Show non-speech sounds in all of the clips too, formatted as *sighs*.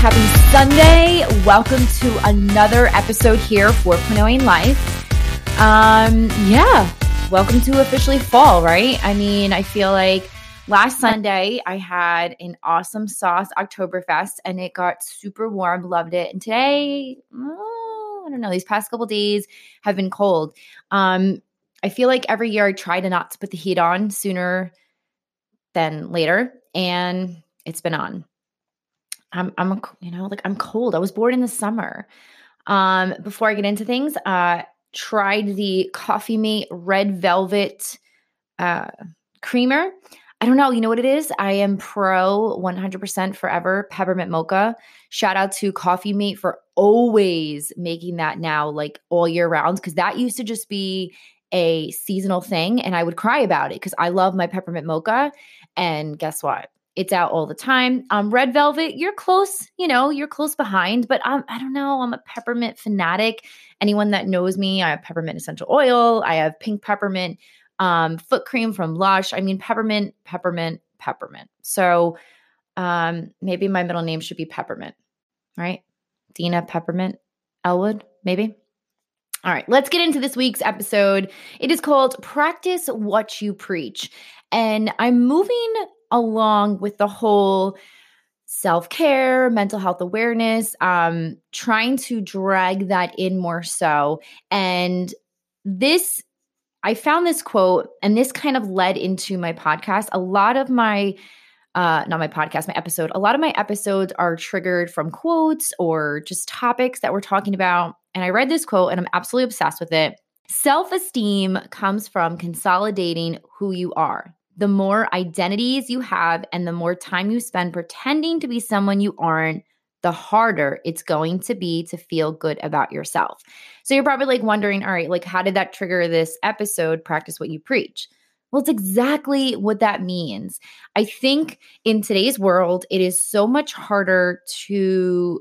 Happy Sunday. Welcome to another episode here for Quinoing Life. Um, yeah, welcome to officially fall, right? I mean, I feel like last Sunday I had an awesome sauce Oktoberfest and it got super warm, loved it. And today, oh, I don't know, these past couple days have been cold. Um, I feel like every year I try to not to put the heat on sooner than later, and it's been on. I'm I'm you know like I'm cold. I was born in the summer. Um, before I get into things, uh, tried the Coffee Mate Red Velvet uh, creamer. I don't know. You know what it is? I am pro 100% forever peppermint mocha. Shout out to Coffee Mate for always making that now like all year round because that used to just be a seasonal thing and I would cry about it because I love my peppermint mocha. And guess what? It's out all the time. Um, Red Velvet, you're close, you know, you're close behind, but I don't know. I'm a peppermint fanatic. Anyone that knows me, I have peppermint essential oil. I have pink peppermint um, foot cream from Lush. I mean, peppermint, peppermint, peppermint. So um, maybe my middle name should be Peppermint, right? Dina Peppermint Elwood, maybe. All right, let's get into this week's episode. It is called Practice What You Preach. And I'm moving along with the whole self care, mental health awareness, um, trying to drag that in more so. And this, I found this quote, and this kind of led into my podcast. A lot of my uh, not my podcast, my episode. A lot of my episodes are triggered from quotes or just topics that we're talking about. And I read this quote and I'm absolutely obsessed with it. Self esteem comes from consolidating who you are the more identities you have and the more time you spend pretending to be someone you aren't, the harder it's going to be to feel good about yourself. So you're probably like wondering, all right, like how did that trigger this episode? Practice what you preach. Well, it's exactly what that means. I think in today's world, it is so much harder to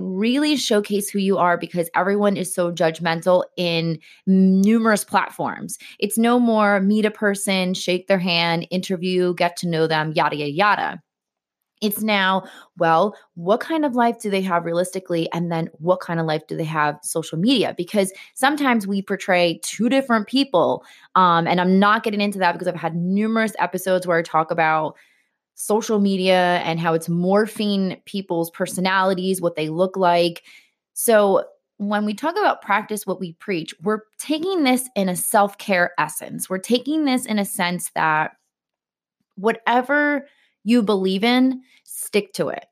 really showcase who you are because everyone is so judgmental in numerous platforms. It's no more meet a person, shake their hand, interview, get to know them, yada, yada, yada. It's now, well, what kind of life do they have realistically? And then what kind of life do they have social media? Because sometimes we portray two different people. Um, and I'm not getting into that because I've had numerous episodes where I talk about social media and how it's morphing people's personalities, what they look like. So, when we talk about practice what we preach, we're taking this in a self care essence. We're taking this in a sense that whatever you believe in, stick to it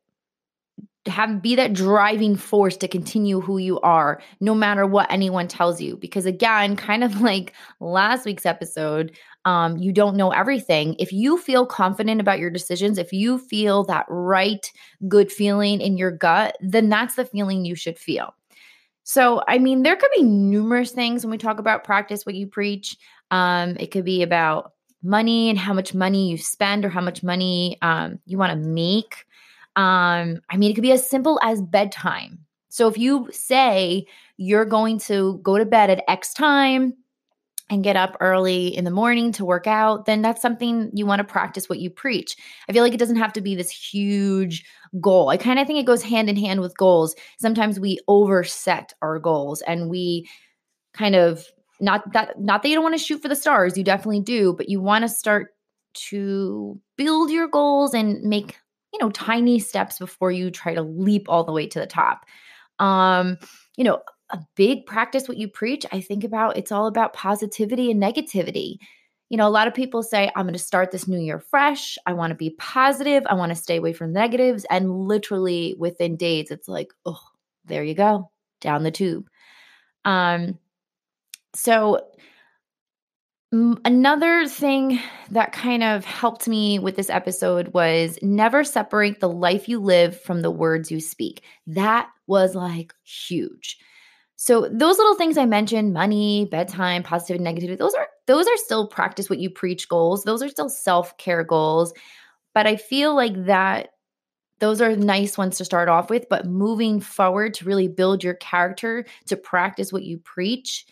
have be that driving force to continue who you are no matter what anyone tells you because again kind of *laughs* like last week's episode um you don't know everything. If you feel confident about your decisions if you feel that right good feeling in your gut then that's the feeling you should feel. So i mean there could be numerous things when we talk about practice what you preach. Um it could be about money and how much money you spend or how much money um, you want to make. Um, I mean, it could be as simple as bedtime. So if you say you're going to go to bed at X time and get up early in the morning to work out, then that's something you want to practice what you preach. I feel like it doesn't have to be this huge goal. I kind of think it goes hand in hand with goals. Sometimes we overset our goals and we kind of not that not that you don't want to shoot for the stars, you definitely do, but you want to start to build your goals and make you know, tiny steps before you try to leap all the way to the top. Um, you know, a big practice what you preach, I think about it's all about positivity and negativity. You know, a lot of people say, I'm going to start this new year fresh. I want to be positive. I want to stay away from negatives. And literally within days, it's like, oh, there you go, down the tube. Um, so Another thing that kind of helped me with this episode was never separate the life you live from the words you speak. That was like huge. So those little things I mentioned, money, bedtime, positive and negativity, those are those are still practice what you preach goals. Those are still self-care goals. But I feel like that those are nice ones to start off with, but moving forward to really build your character, to practice what you preach,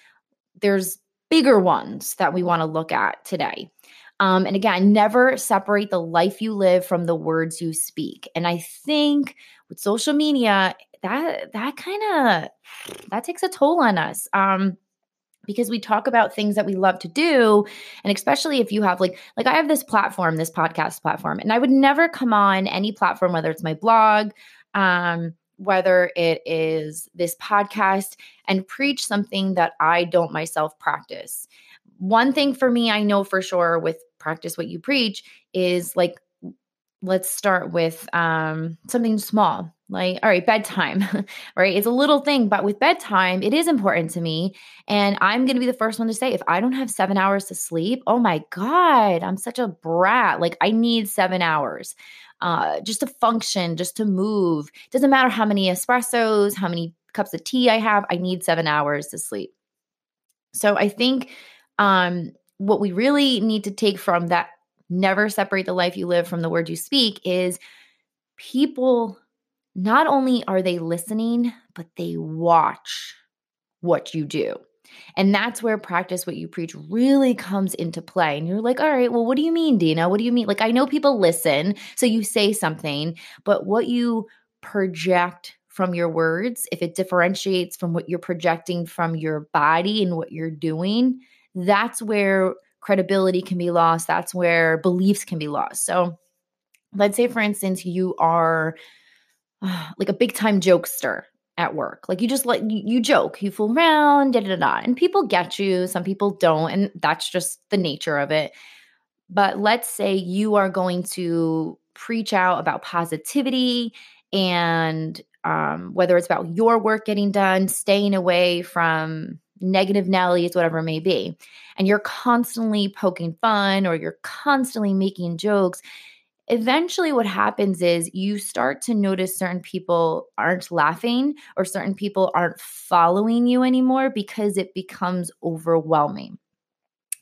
there's bigger ones that we want to look at today. Um, and again, never separate the life you live from the words you speak. And I think with social media, that that kind of that takes a toll on us. Um because we talk about things that we love to do and especially if you have like like I have this platform, this podcast platform, and I would never come on any platform whether it's my blog, um whether it is this podcast and preach something that I don't myself practice. One thing for me I know for sure with practice what you preach is like let's start with um, something small like all right bedtime *laughs* right? It's a little thing but with bedtime it is important to me and i'm going to be the first one to say if i don't have seven hours to sleep oh my god i'm such a brat. Like i need seven hours uh, just to function just to move. Doesn't matter how many espressos how many cups of tea i have i need seven hours to sleep. So i think um, what we really need to take from that never separate the life you live from the word you speak is people not only are they listening, but they watch what you do. And that's where practice what you preach really comes into play. And you're like, all right, well, what do you mean, Dina? What do you mean? Like, I know people listen, so you say something, but what you project from your words, if it differentiates from what you're projecting from your body and what you're doing, that's where credibility can be lost. That's where beliefs can be lost. So, let's say, for instance, you are *sighs* like a big time jokester at work. Like you just like you, you joke, you fool around, da da da, and people get you. Some people don't, and that's just the nature of it. But let's say you are going to preach out about positivity and um, whether it's about your work getting done, staying away from negative Nellies, whatever it may be, and you're constantly poking fun or you're constantly making jokes, eventually what happens is you start to notice certain people aren't laughing or certain people aren't following you anymore because it becomes overwhelming.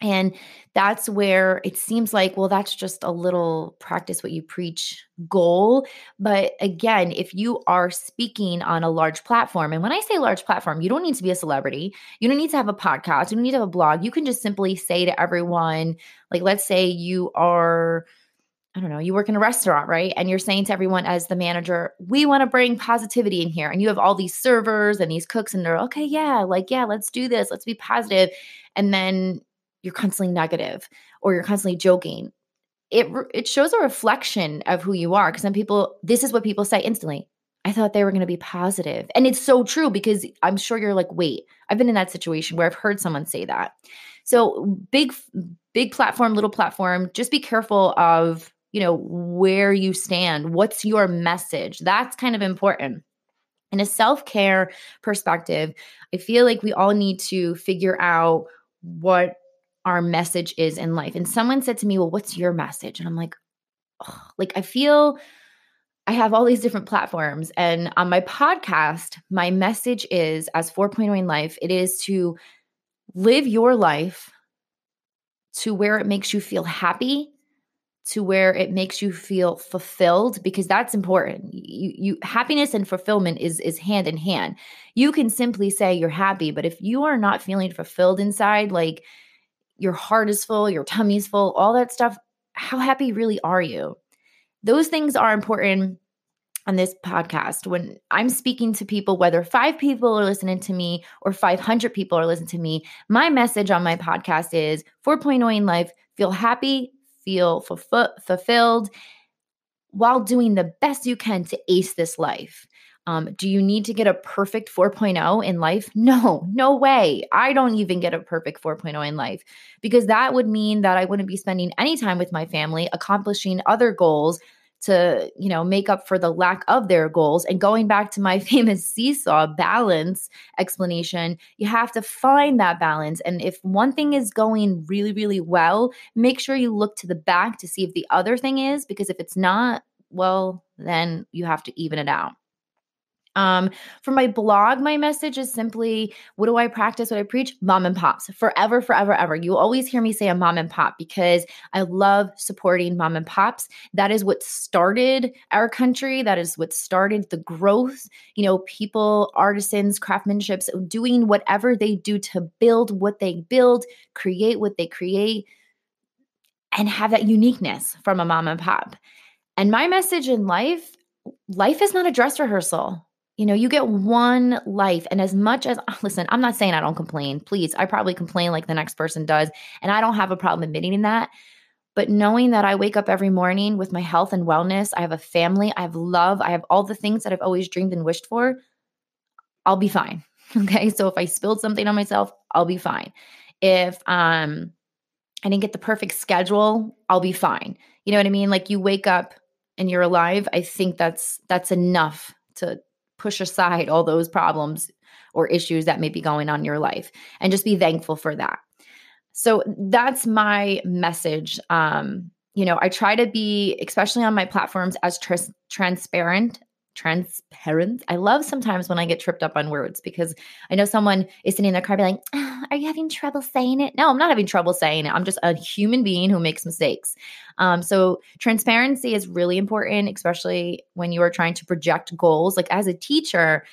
And that's where it seems like, well, that's just a little practice what you preach goal. But again, if you are speaking on a large platform, and when I say large platform, you don't need to be a celebrity, you don't need to have a podcast, you don't need to have a blog. You can just simply say to everyone, like, let's say you are. I don't know, you work in a restaurant, right? And you're saying to everyone as the manager, we want to bring positivity in here. And you have all these servers and these cooks, and they're okay, yeah, like, yeah, let's do this, let's be positive. And then you're constantly negative or you're constantly joking it it shows a reflection of who you are because then people this is what people say instantly i thought they were going to be positive. And it's so true because i'm sure you're like wait i've been in that situation where i've heard someone say that. So big big platform little platform just be careful of you know where you stand what's your message? That's kind of important. In a self-care perspective i feel like we all need to figure out what our message is in life. And someone said to me, Well, what's your message? And I'm like, like, I feel I have all these different platforms. And on my podcast, my message is as 4.0 in life, it is to live your life to where it makes you feel happy, to where it makes you feel fulfilled because that's important. You, you happiness and fulfillment is is hand in hand. You can simply say you're happy, but if you are not feeling fulfilled inside, like your heart is full, your tummy's full, all that stuff, how happy really are you? Those things are important on this podcast. When I'm speaking to people, whether five people are listening to me or 500 people are listening to me, my message on my podcast is 4.0 in life feel happy, feel fulfilled while doing the best you can to ace this life. Um, do you need to get a perfect 4.0 in life? No, no way. I don't even get a perfect 4.0 in life because that would mean that I wouldn't be spending any time with my family, accomplishing other goals to, you know, make up for the lack of their goals. And going back to my *laughs* famous seesaw balance explanation, you have to find that balance. And if one thing is going really, really well, make sure you look to the back to see if the other thing is, because if it's not, well, then you have to even it out. Um, for my blog, my message is simply what do I practice? What I preach? Mom and pops forever, forever, ever. You always hear me say a mom and pop because I love supporting mom and pops. That is what started our country. That is what started the growth. You know, people, artisans, craftsmanships doing whatever they do to build what they build, create what they create, and have that uniqueness from a mom and pop. And my message in life life is not a dress rehearsal. You know, you get one life. And as much as, *laughs* listen, I'm not saying I don't complain. Please, I probably complain like the next person does. And I don't have a problem admitting that. But knowing that I wake up every morning with my health and wellness, I have a family, I have love, I have all the things that I've always dreamed and wished for, I'll be fine. *laughs* Okay. So if I spilled something on myself, I'll be fine. If um I didn't get the perfect schedule, I'll be fine. You know what I mean? Like you wake up and you're alive. I think that's that's enough to push aside all those problems or issues that may be going on in your life and just be thankful for that. So that's my message. Um, you know, I try to be, especially on my platforms, as tr- transparent transparent. I love sometimes when I get tripped up on words because I know someone is sitting in their car be like, oh, "Are you having trouble saying it?" No, I'm not having trouble saying it. I'm just a human being who makes mistakes. Um, so transparency is really important, especially when you are trying to project goals. Like as a teacher,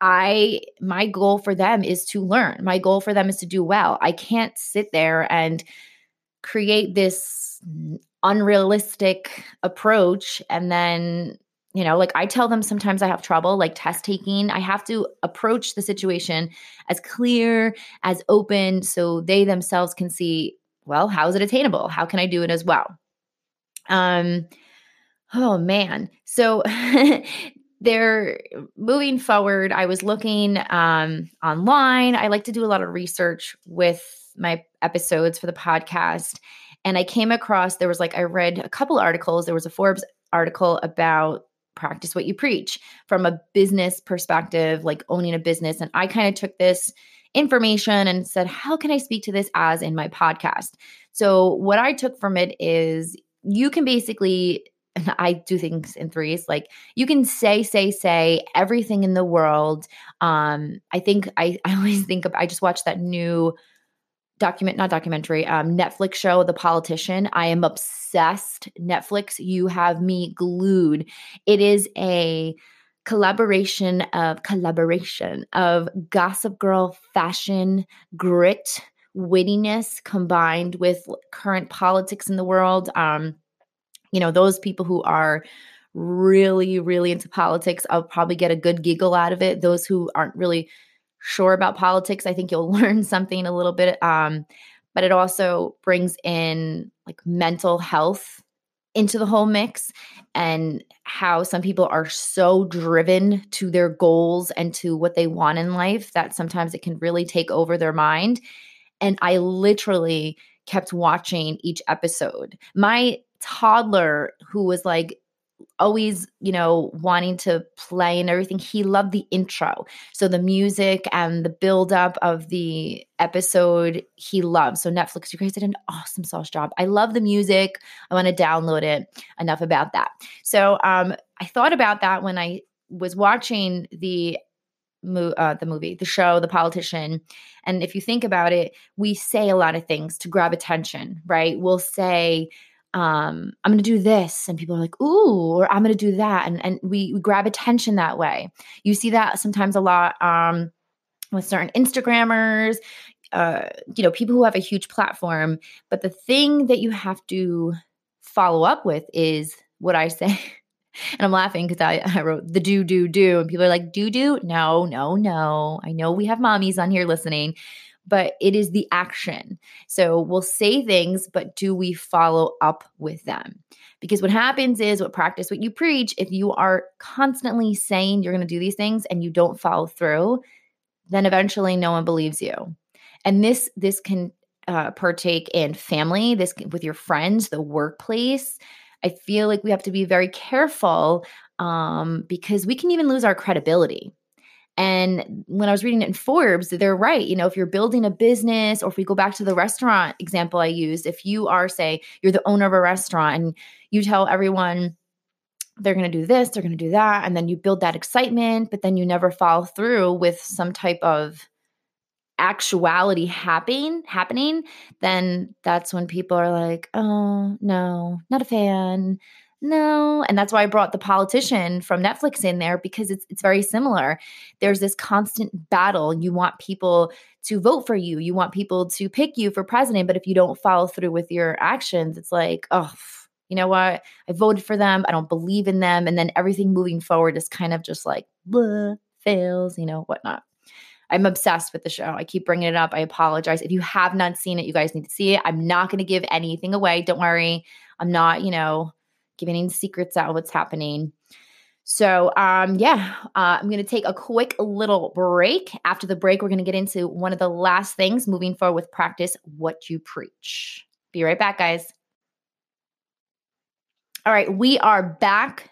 I my goal for them is to learn. My goal for them is to do well. I can't sit there and create this unrealistic approach and then you know like i tell them sometimes i have trouble like test taking i have to approach the situation as clear as open so they themselves can see well how is it attainable how can i do it as well um oh man so *laughs* they're moving forward. I was looking um, online. I like to do a lot of research with my episodes for the podcast. And I came across, there was like, I read a couple articles. There was a Forbes article about practice what you preach from a business perspective, like owning a business. And I kind of took this information and said, how can I speak to this as in my podcast? So, what I took from it is you can basically and I do things in threes. Like you can say, say, say everything in the world. Um, I think I, *laughs* I always think of I just watched that new document, not documentary, um, Netflix show, The Politician. I am obsessed. Netflix, you have me glued. It is a collaboration of collaboration of gossip girl fashion, grit, wittiness combined with current politics in the world. Um, you know, those people who are really, really into politics, I'll probably get a good giggle out of it. Those who aren't really sure about politics, I think you'll *laughs* learn something a little bit. Um, but it also brings in like mental health into the whole mix and how some people are so driven to their goals and to what they want in life that sometimes it can really take over their mind. And I literally kept watching each episode. My toddler who was like always, you know, wanting to play and everything. He loved the intro. So the music and the buildup of the episode, he loved. So Netflix, you guys did an awesome sauce job. I love the music. I want to download it. Enough about that. So um, I thought about that when I was watching the uh, the movie, the show, The Politician. And if you think about it, we say a lot of things to grab attention, right? We'll say, um, I'm going to do this. And people are like, ooh, or I'm going to do that. And, and we, we grab attention that way. You see that sometimes a lot um, with certain Instagrammers, uh, you know, people who have a huge platform. But the thing that you have to follow up with is what I say. *laughs* and I'm laughing because I, *laughs* I wrote the do, do, do. And people are like, do, do? No, no, no. I know we have mommies on here listening but it is the action. So we'll say things, but do we follow up with them? Because what happens is what practice what you preach, if you are constantly saying you're going to do these things and you don't follow through, then eventually no one believes you. And this this can uh, partake in family, this with your friends, the workplace. I feel like we have to be very careful um, because we can even lose our credibility. And when I was reading it in Forbes, they're right. You know, if you're building a business, or if we go back to the restaurant example I used, if you are, say, you're the owner of a restaurant and you tell everyone they're going to do this, they're going to do that, and then you build that excitement, but then you never follow through with some type of actuality happening happening then that's when people are like oh no not a fan no and that's why i brought the politician from netflix in there because it's it's very similar there's this constant battle you want people to vote for you you want people to pick you for president but if you don't follow through with your actions it's like oh you know what? I voted for them. I don't believe in them. And then everything moving forward is kind of just like, blah, fails, you know, whatnot. I'm obsessed with the show. I keep bringing it up. I apologize. If you have not seen it, you guys need to see it. I'm not going to give anything away. Don't worry. I'm not, you know, giving any secrets out what's happening. So, um, yeah, uh, I'm going to take a quick little break. After the break, we're going to get into one of the last things moving forward with practice what you preach. Be right back, guys. All right, we are back.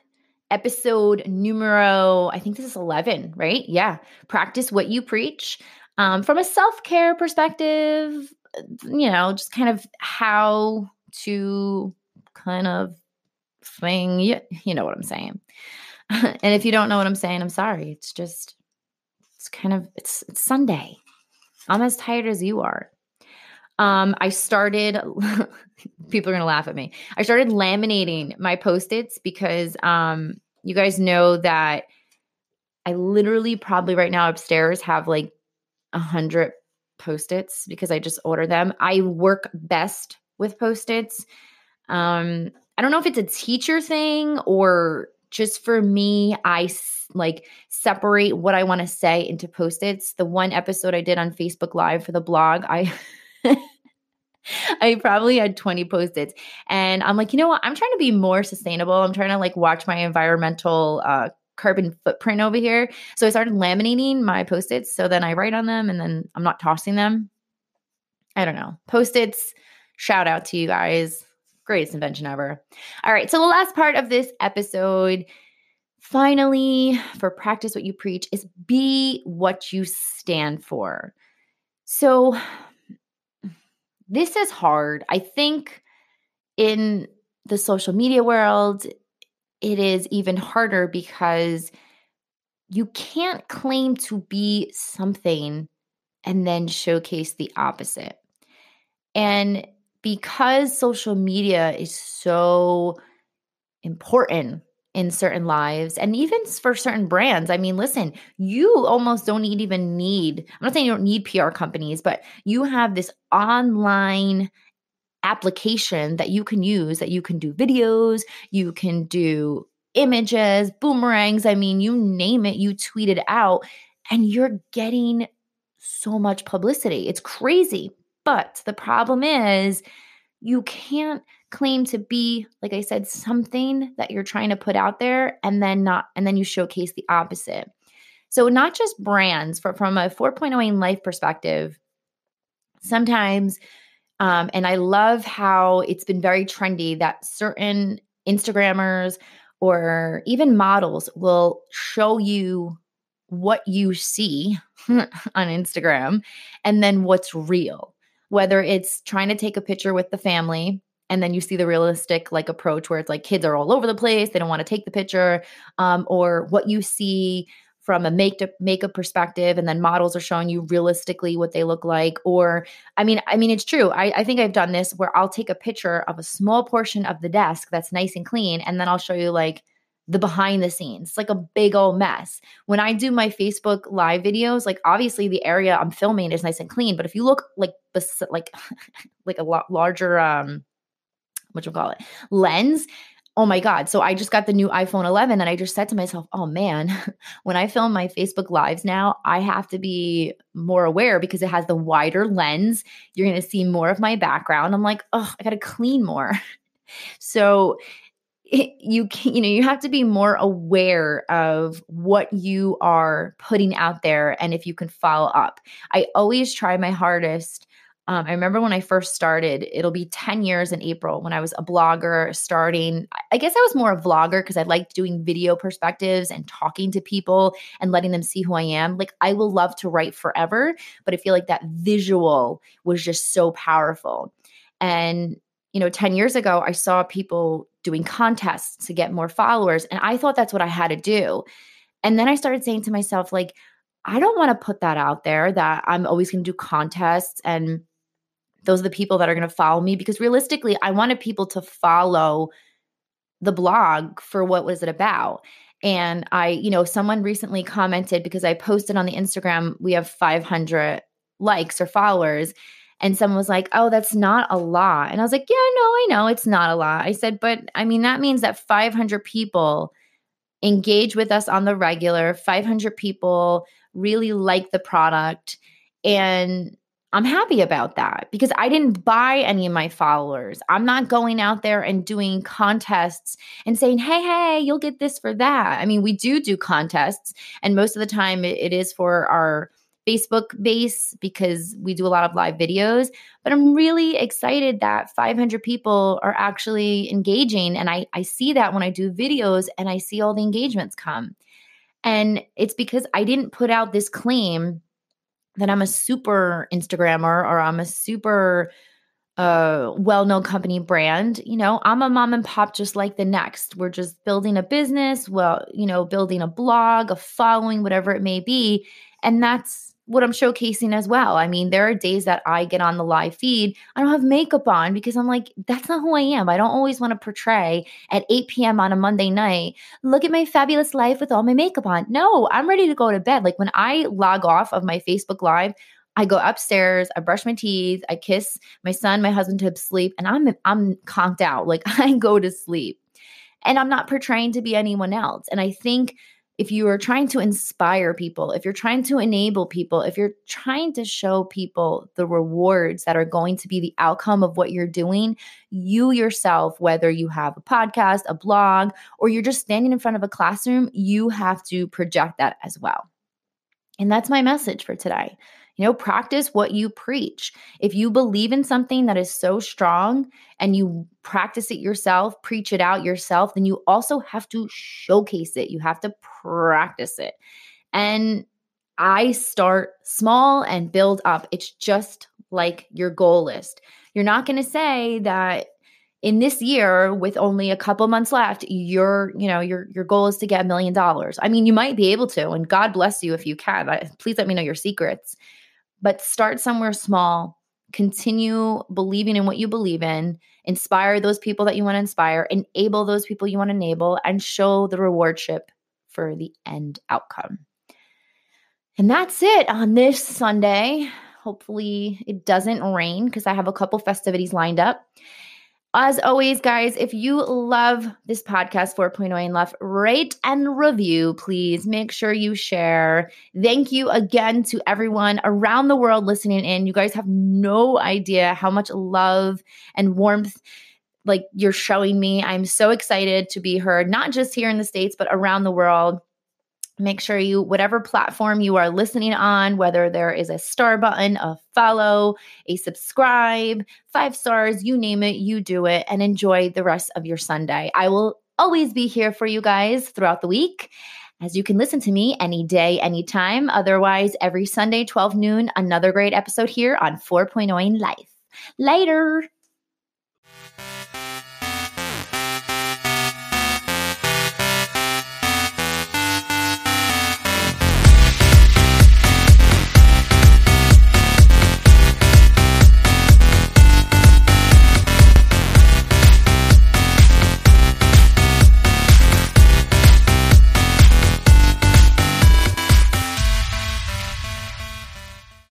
Episode numero, I think this is 11, right? Yeah. Practice what you preach. Um, from a self care perspective, you know, just kind of how to kind of thing. You, you know what I'm saying. *laughs* and if you don't know what I'm saying, I'm sorry. It's just, it's kind of, it's, it's Sunday. I'm as tired as you are. Um, I started, *laughs* people are going to laugh at me. I started laminating my post its because um, you guys know that I literally probably right now upstairs have like a hundred post its because I just order them. I work best with post its. Um, I don't know if it's a teacher thing or just for me, I like separate what I want to say into post its. The one episode I did on Facebook Live for the blog, I. *laughs* I probably had 20 post-its and I'm like, you know what? I'm trying to be more sustainable. I'm trying to like watch my environmental uh, carbon footprint over here. So I started laminating my post-its so then I write on them and then I'm not tossing them. I don't know. Post-its, shout out to you guys. Greatest invention ever. All right. So, the last part of this episode, finally, for practice what you preach, is be what you stand for. So, this is hard. I think in the social media world, it is even harder because you can't claim to be something and then showcase the opposite. And because social media is so important in certain lives and even for certain brands. I mean, listen, you almost don't even need, I'm not saying you don't need PR companies, but you have this online application that you can use that you can do videos, you can do images, boomerangs. I mean, you name it, you tweet it out, and you're getting so much publicity. It's crazy. But the problem is, you can't claim to be, like I said, something that you're trying to put out there and then not, and then you showcase the opposite. So, not just brands, but from a 4.0 in life perspective, sometimes, um, and I love how it's been very trendy that certain Instagrammers or even models will show you what you see *laughs* on Instagram and then what's real whether it's trying to take a picture with the family and then you see the realistic like approach where it's like kids are all over the place they don't want to take the picture um, or what you see from a makeup makeup perspective and then models are showing you realistically what they look like or i mean i mean it's true I, I think i've done this where i'll take a picture of a small portion of the desk that's nice and clean and then i'll show you like the behind the scenes. It's like a big old mess. When I do my Facebook live videos, like obviously the area I'm filming is nice and clean, but if you look like like *laughs* like a lot larger um what you call it lens, oh my god. So I just got the new iPhone 11 and I just said to myself, "Oh man, *laughs* when I film my Facebook lives now, I have to be more aware because it has the wider lens. You're going to see more of my background." I'm like, "Oh, I got to clean more." *laughs* so you can, you know you have to be more aware of what you are putting out there and if you can follow up. I always try my hardest um, i remember when i first started it'll be 10 years in april when i was a blogger starting i guess i was more a vlogger because i liked doing video perspectives and talking to people and letting them see who i am like i will love to write forever but i feel like that visual was just so powerful. And you know 10 years ago i saw people doing contests to get more followers. And I thought that's what I had to do. And then I started saying to myself, like, I don't want to put that out there that I'm always going to do contests and those are the people that are going to follow me because realistically, I wanted people to follow the blog for what was it about. And I, you know, someone recently commented because I posted on the Instagram, we have 500 likes or followers. And someone was like, "Oh, that's not a lot." And I was like, "Yeah, no, I know it's not a lot." I said, "But I mean that means that 500 people engage with us on the regular, 500 people really like the product and I'm happy about that because I didn't buy any of my followers. I'm not going out there and doing contests and saying, hey, hey, you'll get this for that. I mean, we do do contests, and most of the time it, is for our Facebook base because we do a lot of live videos. But I'm really excited that 500 people are actually engaging. And I, I see that when I do videos and I see all the engagements come. And it's because I didn't put out this claim that I'm a super Instagrammer or I'm a super uh, well known company brand. You know, I'm a mom and pop just like the next. We're just building a business, well, you know, building a blog, a following, whatever it may be. And that's what I'm showcasing as well. I mean, there are days that I get on the live feed, I don't have makeup on because I'm like, that's not who I am. I don't always want to portray at 8 p.m. on a Monday night, look at my fabulous life with all my makeup on. No, I'm ready to go to bed. Like when I log off of my Facebook Live, I go upstairs, I brush my teeth, I kiss my son, my husband to sleep, and I'm I'm conked out. Like *laughs* I go to sleep. And I'm not portraying to be anyone else. And I think if you are trying to inspire people, if you're trying to enable people, if you're trying to show people the rewards that are going to be the outcome of what you're doing, you yourself, whether you have a podcast, a blog, or you're just standing in front of a classroom, you have to project that as well. And that's my message for today. You know, practice what you preach. If you believe in something that is so strong and you practice it yourself, preach it out yourself, then you also have to showcase it. You have to practice it. And I start small and build up. It's just like your goal list. You're not going to say that in this year with only a couple months left your you know your your goal is to get a million dollars i mean you might be able to and god bless you if you can please let me know your secrets but start somewhere small, continue believing in what you believe in, inspire those people that you want to inspire, enable those people you want to enable, and show the rewardship for the end outcome. And that's it on this Sunday. Hopefully, it doesn't rain because I have a couple festivities lined up. As always, guys, if you love this podcast 4.0 and left, rate and review, please. Make sure you share. Thank you again to everyone around the world listening in. You guys have no idea how much love and warmth like you're showing me. I'm so excited to be heard, not just here in the States, but around the world make sure you whatever platform you are listening on whether there is a star button a follow a subscribe five stars you name it you do it and enjoy the rest of your sunday. I will always be here for you guys throughout the week as you can listen to me any day anytime otherwise every sunday 12 noon another great episode here on 4.0 in life. Later